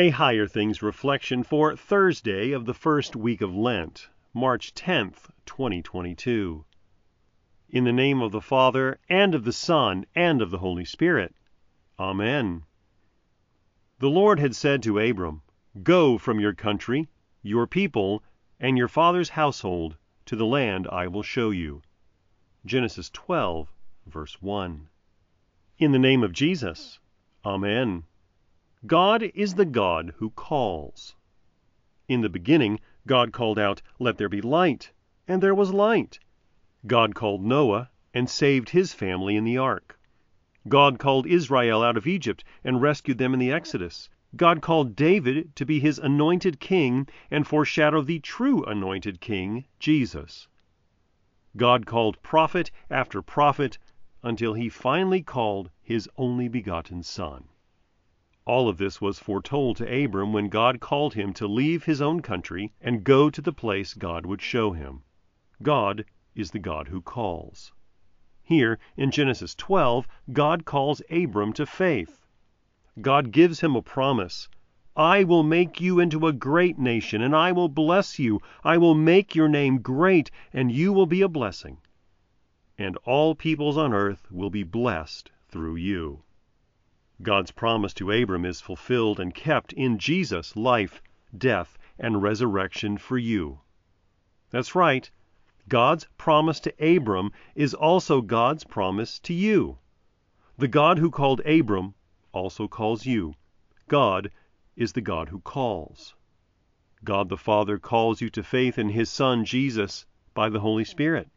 A Higher Things reflection for Thursday of the first week of Lent, March 10th, 2022. In the name of the Father, and of the Son, and of the Holy Spirit. Amen. The Lord had said to Abram, Go from your country, your people, and your father's household to the land I will show you. Genesis 12, verse 1. In the name of Jesus. Amen. God is the God who calls. In the beginning, God called out, Let there be light, and there was light. God called Noah and saved his family in the ark. God called Israel out of Egypt and rescued them in the Exodus. God called David to be his anointed king and foreshadow the true anointed king, Jesus. God called prophet after prophet until he finally called his only begotten Son. All of this was foretold to Abram when God called him to leave his own country and go to the place God would show him. God is the God who calls. Here in Genesis 12, God calls Abram to faith. God gives him a promise. I will make you into a great nation, and I will bless you. I will make your name great, and you will be a blessing. And all peoples on earth will be blessed through you. God's promise to Abram is fulfilled and kept in Jesus' life, death, and resurrection for you. That's right. God's promise to Abram is also God's promise to you. The God who called Abram also calls you. God is the God who calls. God the Father calls you to faith in his Son Jesus by the Holy Spirit.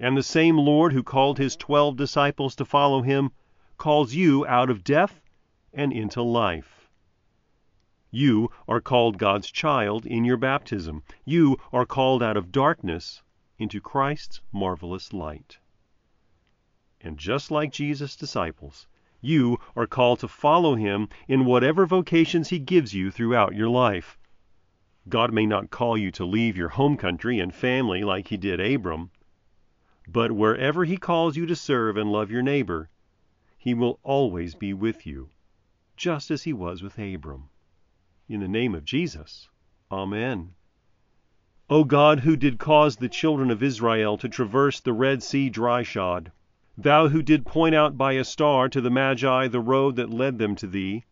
And the same Lord who called his twelve disciples to follow him calls you out of death and into life. You are called God's child in your baptism. You are called out of darkness into Christ's marvelous light. And just like Jesus' disciples, you are called to follow him in whatever vocations he gives you throughout your life. God may not call you to leave your home country and family like he did Abram, but wherever he calls you to serve and love your neighbor, he will always be with you, just as he was with Abram. In the name of Jesus. Amen. O God, who did cause the children of Israel to traverse the Red Sea dry shod, thou who did point out by a star to the Magi the road that led them to thee,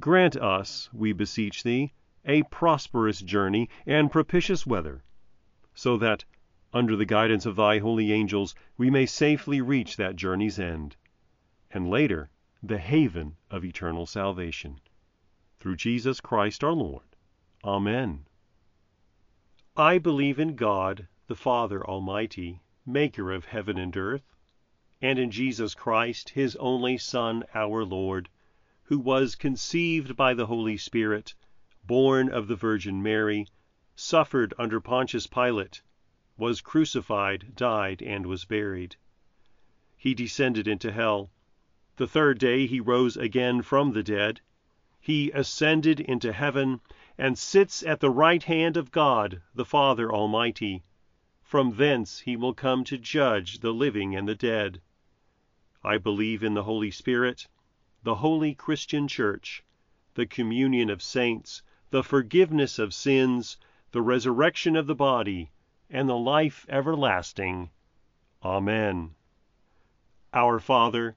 grant us, we beseech thee, a prosperous journey and propitious weather, so that, under the guidance of thy holy angels, we may safely reach that journey's end and later the haven of eternal salvation. Through Jesus Christ our Lord. Amen. I believe in God, the Father Almighty, maker of heaven and earth, and in Jesus Christ, his only Son, our Lord, who was conceived by the Holy Spirit, born of the Virgin Mary, suffered under Pontius Pilate, was crucified, died, and was buried. He descended into hell. The third day he rose again from the dead. He ascended into heaven, and sits at the right hand of God, the Father Almighty. From thence he will come to judge the living and the dead. I believe in the Holy Spirit, the holy Christian Church, the communion of saints, the forgiveness of sins, the resurrection of the body, and the life everlasting. Amen. Our Father,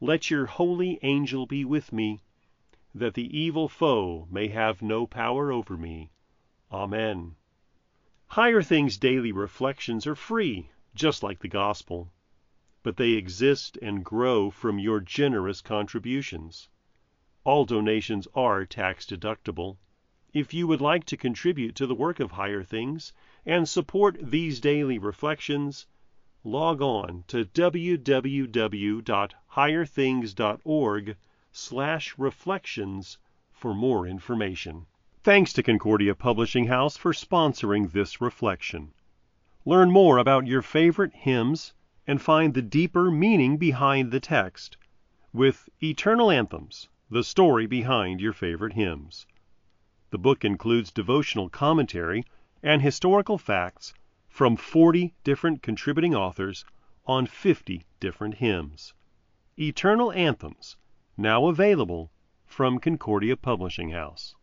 Let your holy angel be with me, that the evil foe may have no power over me. Amen. Higher Things Daily Reflections are free, just like the Gospel, but they exist and grow from your generous contributions. All donations are tax deductible. If you would like to contribute to the work of Higher Things and support these daily reflections, log on to www.higherthings.org/reflections for more information. Thanks to Concordia Publishing House for sponsoring this reflection. Learn more about your favorite hymns and find the deeper meaning behind the text with Eternal Anthems: The Story Behind Your Favorite Hymns. The book includes devotional commentary and historical facts from 40 different contributing authors on 50 different hymns. Eternal Anthems, now available from Concordia Publishing House.